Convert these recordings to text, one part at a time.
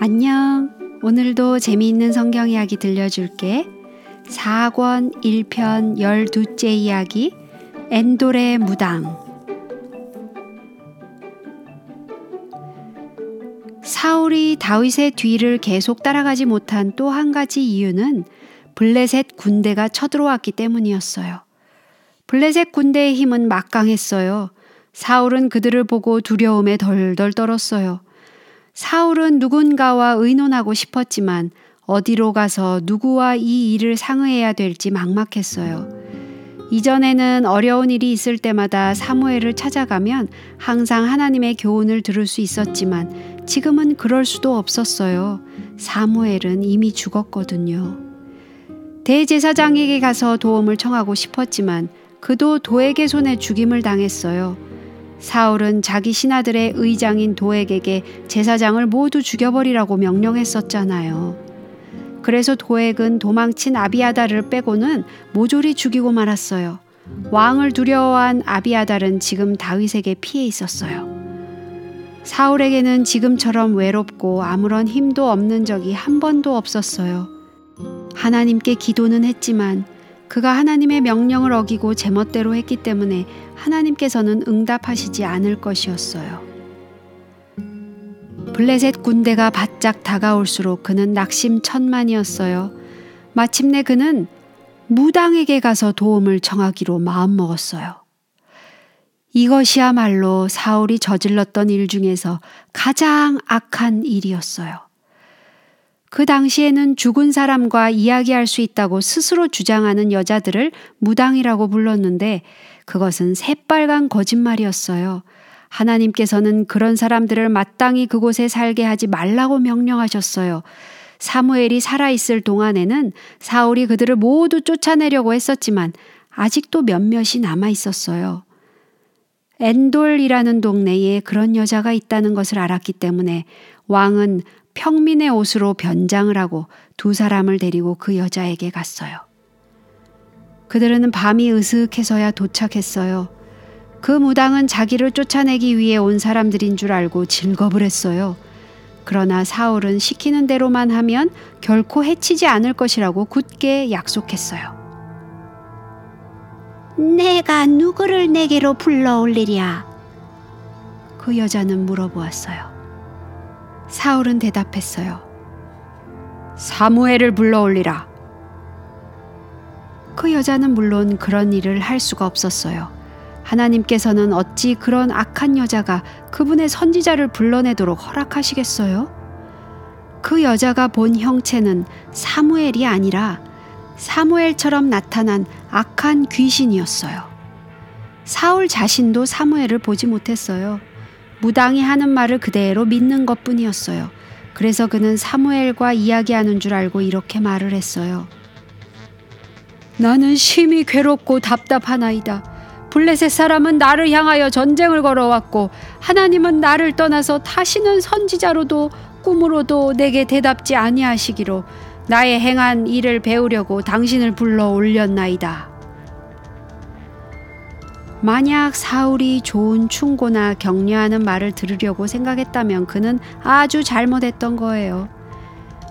안녕. 오늘도 재미있는 성경 이야기 들려줄게. 4권 1편 12째 이야기 엔돌의 무당 사울이 다윗의 뒤를 계속 따라가지 못한 또 한 가지 이유는 블레셋 군대가 쳐들어왔기 때문이었어요. 블레셋 군대의 힘은 막강했어요. 사울은 그들을 보고 두려움에 덜덜 떨었어요. 사울은 누군가와 의논하고 싶었지만 어디로 가서 누구와 이 일을 상의해야 될지 막막했어요. 이전에는 어려운 일이 있을 때마다 사무엘을 찾아가면 항상 하나님의 교훈을 들을 수 있었지만 지금은 그럴 수도 없었어요. 사무엘은 이미 죽었거든요. 대제사장에게 가서 도움을 청하고 싶었지만 그도 도에게 손에 죽임을 당했어요. 사울은 자기 신하들의 의장인 도액에게 제사장을 모두 죽여버리라고 명령했었잖아요. 그래서 도액은 도망친 아비아달을 빼고는 모조리 죽이고 말았어요. 왕을 두려워한 아비아달은 지금 다윗에게 피해 있었어요. 사울에게는 지금처럼 외롭고 아무런 힘도 없는 적이 한 번도 없었어요. 하나님께 기도는 했지만 그가 하나님의 명령을 어기고 제멋대로 했기 때문에 하나님께서는 응답하시지 않을 것이었어요. 블레셋 군대가 바짝 다가올수록 그는 낙심천만이었어요. 마침내 그는 무당에게 가서 도움을 청하기로 마음먹었어요. 이것이야말로 사울이 저질렀던 일 중에서 가장 악한 일이었어요. 그 당시에는 죽은 사람과 이야기할 수 있다고 스스로 주장하는 여자들을 무당이라고 불렀는데 그것은 새빨간 거짓말이었어요. 하나님께서는 그런 사람들을 마땅히 그곳에 살게 하지 말라고 명령하셨어요. 사무엘이 살아있을 동안에는 사울이 그들을 모두 쫓아내려고 했었지만 아직도 몇몇이 남아 있었어요. 엔돌이라는 동네에 그런 여자가 있다는 것을 알았기 때문에 왕은 평민의 옷으로 변장을 하고 두 사람을 데리고 그 여자에게 갔어요. 그들은 밤이 으슥해서야 도착했어요. 그 무당은 자기를 쫓아내기 위해 온 사람들인 줄 알고 질겁을 했어요. 그러나 사울은 시키는 대로만 하면 결코 해치지 않을 것이라고 굳게 약속했어요. 내가 누구를 내게로 불러올리랴? 그 여자는 물어보았어요. 사울은 대답했어요. 사무엘을 불러올리라. 그 여자는 물론 그런 일을 할 수가 없었어요. 하나님께서는 어찌 그런 악한 여자가 그분의 선지자를 불러내도록 허락하시겠어요? 그 여자가 본 형체는 사무엘이 아니라 사무엘처럼 나타난 악한 귀신이었어요. 사울 자신도 사무엘을 보지 못했어요. 무당이 하는 말을 그대로 믿는 것 뿐이었어요. 그래서 그는 사무엘과 이야기하는 줄 알고 이렇게 말을 했어요. 나는 심히 괴롭고 답답하나이다. 블레셋 사람은 나를 향하여 전쟁을 걸어왔고 하나님은 나를 떠나서 다시는 선지자로도 꿈으로도 내게 대답지 아니하시기로 나의 행한 일을 배우려고 당신을 불러 올렸나이다. 만약 사울이 좋은 충고나 격려하는 말을 들으려고 생각했다면 그는 아주 잘못했던 거예요.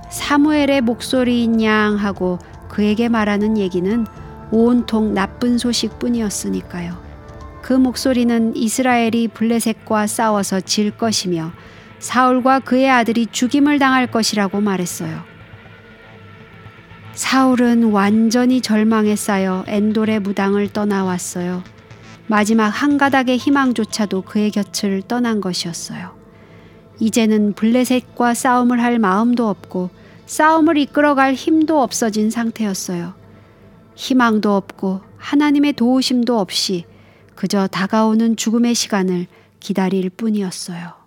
사무엘의 목소리인 양 하고 그에게 말하는 얘기는 온통 나쁜 소식 뿐이었으니까요. 그 목소리는 이스라엘이 블레셋과 싸워서 질 것이며 사울과 그의 아들이 죽임을 당할 것이라고 말했어요. 사울은 완전히 절망에 쌓여 엔돌의 무당을 떠나왔어요. 마지막 한 가닥의 희망조차도 그의 곁을 떠난 것이었어요. 이제는 블레셋과 싸움을 할 마음도 없고 싸움을 이끌어갈 힘도 없어진 상태였어요. 희망도 없고 하나님의 도우심도 없이 그저 다가오는 죽음의 시간을 기다릴 뿐이었어요.